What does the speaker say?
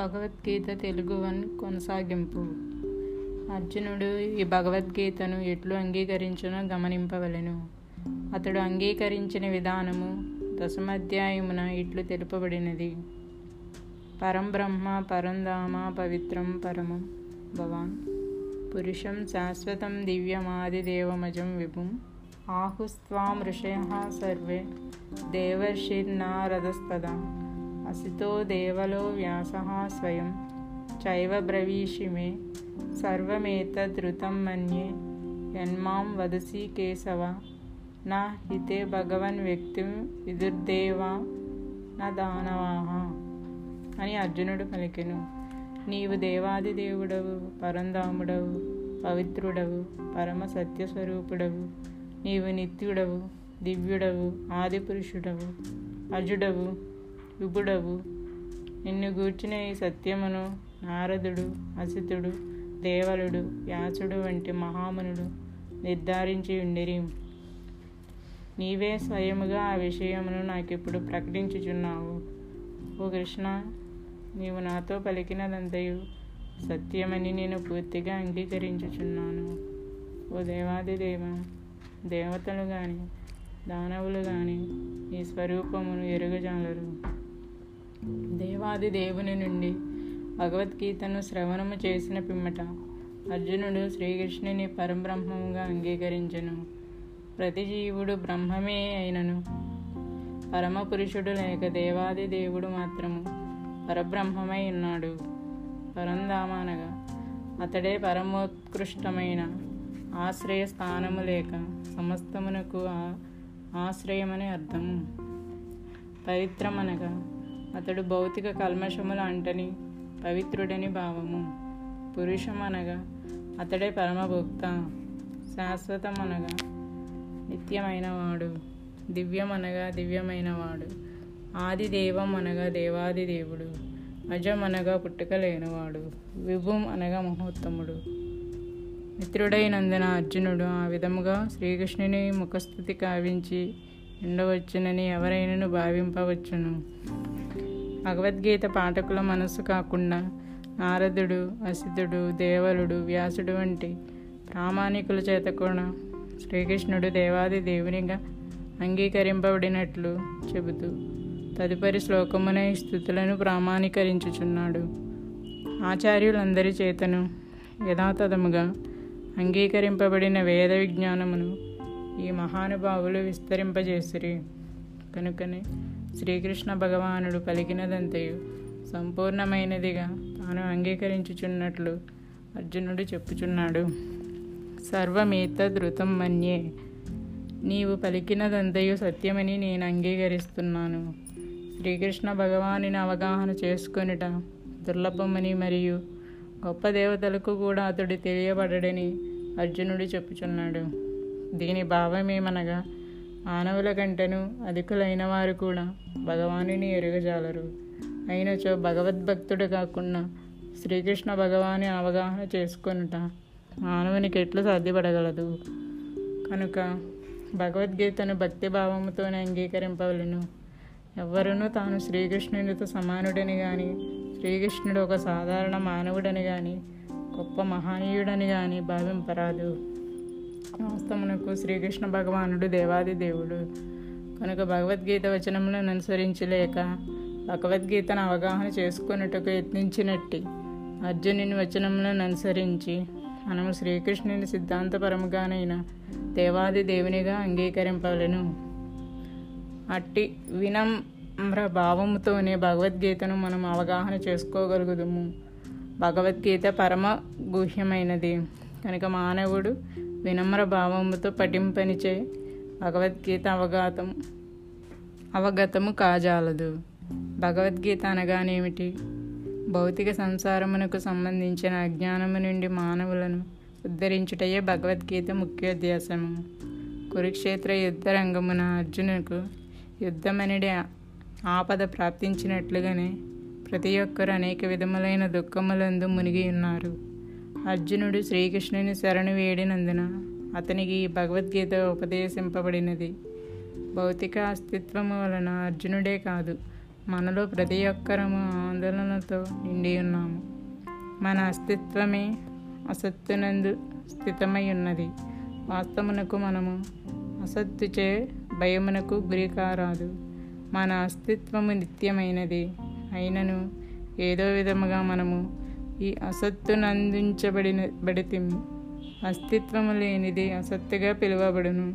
Bhagavad Gita Telugu one కొనసాగింపు. అర్జునుడు ఈ భగవద్గీతను ఎట్లు అంగీకరించునో గమనింపవలెను. అతడు అంగీకరించిన విధానము దశమాధ్యాయమున ఇట్లు తెలుపబడినది. పరం బ్రహ్మ పరంధామ పవిత్రం పరమం భవాన్. పురుషం శాశ్వతం దివ్యమాదిదేవమజం విభుం. ఆహుస్వాం ఋషయ సర్వే దేవర్షిర్నారదస్తదా అసితో దేవలో వ్యాస స్వయం చైవ బ్రవీషి మే మన్యే యన్మాం వదసి కేశవ నా హితే భగవన్ వ్యక్తి విదుర్దేవా నా దానవాహ అని అర్జునుడు పలికెను. నీవు దేవాది దేవుడవు పరంధాముడవు పవిత్రుడవు పరమ సత్యస్వరూపుడవు నీవు నిత్యుడవు దివ్యుడవు ఆదిపురుషుడవు అజుడవు విభుడవు. నిన్ను గూర్చిన ఈ సత్యమును నారదుడు అసితుడు దేవలుడు వ్యాసుడు వంటి మహామునుడు నిర్ధారించి ఉండిరి. నీవే స్వయముగా ఆ విషయమును నాకిప్పుడు ప్రకటించుచున్నావు. ఓ కృష్ణ నీవు నాతో పలికినదంతయు సత్యమని నేను పూర్తిగా అంగీకరించుచున్నాను. ఓ దేవాది దేవ దేవతలు కానీ దానవులు కానీ ఈ స్వరూపమును ఎరుగజాలరు. దేవాది దేవుని నుండి భగవద్గీతను శ్రవణము చేసిన పిమ్మట అర్జునుడు శ్రీకృష్ణుని పరబ్రహ్మముగా అంగీకరించను. ప్రతి జీవుడు బ్రహ్మమే అయినను. పరమపురుషుడు లేక దేవాది దేవుడు మాత్రము పరబ్రహ్మమై ఉన్నాడు. పరంధామానగా అతడే పరమోత్కృష్టమైన ఆశ్రయ స్థానము లేక సమస్తమునకు ఆశ్రయమని అర్థము. పరిత్రమనగా అతడు భౌతిక కల్మషముల అంటని పవిత్రుడని భావము. పురుషమనగా అతడే పరమభోక్త శాశ్వతమనగా నిత్యమైన వాడు దివ్యమనగా దివ్యమైన వాడు ఆది దేవం అనగా దేవాది దేవుడు అజం అనగా పుట్టుక లేనివాడు విభుం అనగా మహోత్తముడు. మిత్రుడైనందున అర్జునుడు ఆ విధముగా శ్రీకృష్ణుని ముఖస్థుతి కావించి ఉండవచ్చునని ఎవరైనాను భావింపవచ్చును. భగవద్గీత పాఠకుల మనసు కాకుండా నారదుడు అసితుడు దేవలుడు వ్యాసుడు వంటి ప్రామాణికుల చేత కూడా శ్రీకృష్ణుడు దేవాది దేవునిగా అంగీకరింపబడినట్లు చెబుతూ తదుపరి శ్లోకమున ఈ స్థుతులను ప్రామాణీకరించుచున్నాడు. ఆచార్యులందరి చేతను యథాతథముగా అంగీకరింపబడిన వేద విజ్ఞానమును ఈ మహానుభావులు విస్తరింపజేసిరి. కనుకనే శ్రీకృష్ణ భగవానుడు పలికినదంతయు. సంపూర్ణమైనదిగా తాను అంగీకరించుచున్నట్లు అర్జునుడు చెప్పుచున్నాడు. సర్వమేతదృతం మన్యే. నీవు పలికినదంతయు సత్యమని నేను అంగీకరిస్తున్నాను. శ్రీకృష్ణ భగవానిని అవగాహన చేసుకొనుట దుర్లభమని మరియు గొప్ప దేవతలకు కూడా అతడు తెలియబడడని అర్జునుడు చెప్పుచున్నాడు. దీని భావమేమనగా మానవుల కంటను అధికులైన వారు కూడా భగవానుని ఎరుగజాలరు. అయినచో భగవద్భక్తుడు కాకుండా శ్రీకృష్ణ భగవాని అవగాహన చేసుకొనుట మానవునికి ఎట్లు సాధ్యపడగలదు? కనుక భగవద్గీతను భక్తిభావముతోనే అంగీకరింపవలను. ఎవ్వరునూ తాను శ్రీకృష్ణునితో సమానుడని కానీ శ్రీకృష్ణుడు ఒక సాధారణ మానవుడని కానీ గొప్ప మహనీయుడని కానీ భావింపరాదు. వాస్తవమునకు శ్రీకృష్ణ భగవానుడు దేవాది దేవుడు. కనుక భగవద్గీత వచనములను అనుసరించలేక భగవద్గీతను అవగాహన చేసుకున్నట్టుకు యత్నించినట్టి అర్జునుని వచనములను అనుసరించి మనము శ్రీకృష్ణుని సిద్ధాంతపరముగానైన దేవాది దేవునిగా అంగీకరింపలను అట్టి వినమ్ర భావముతోనే భగవద్గీతను మనం అవగాహన చేసుకోగలుగుదము. భగవద్గీత పరమ గుహ్యమైనది. కనుక మానవుడు వినమ్ర భావముతో పఠింపనిచే భగవద్గీత అవగాతం అవగతము కాజాలదు. భగవద్గీత అనగానేమిటి? భౌతిక సంసారమునకు సంబంధించిన అజ్ఞానము నుండి మానవులను ఉద్ధరించుటయే భగవద్గీత ముఖ్యోద్దేశము. కురుక్షేత్ర యుద్ధ రంగమున అర్జునుకు యుద్ధమనిడే ఆపద ప్రాప్తించినట్లుగానే ప్రతి ఒక్కరు అనేక విధములైన దుఃఖములందు మునిగి ఉన్నారు అర్జునుడు శ్రీకృష్ణుని శరణు వేడినందున అతనికి భగవద్గీత ఉపదేశింపబడినది. భౌతిక అస్తిత్వము వలన అర్జునుడే కాదు మనలో ప్రతి ఒక్కరము ఆందోళనతో నిండి ఉన్నాము. మన అస్తిత్వమే అసత్తునందు స్థితమై ఉన్నది. వాస్తవమునకు మనము అసత్తుచే భయమునకు గురి కారాదు మన అస్తిత్వము నిత్యమైనది. అయినను ఏదో విధముగా మనము ఈ అసత్తునందించబడిన బడితిమి. అస్తిత్వము లేనిది అసత్తుగా పిలువబడును.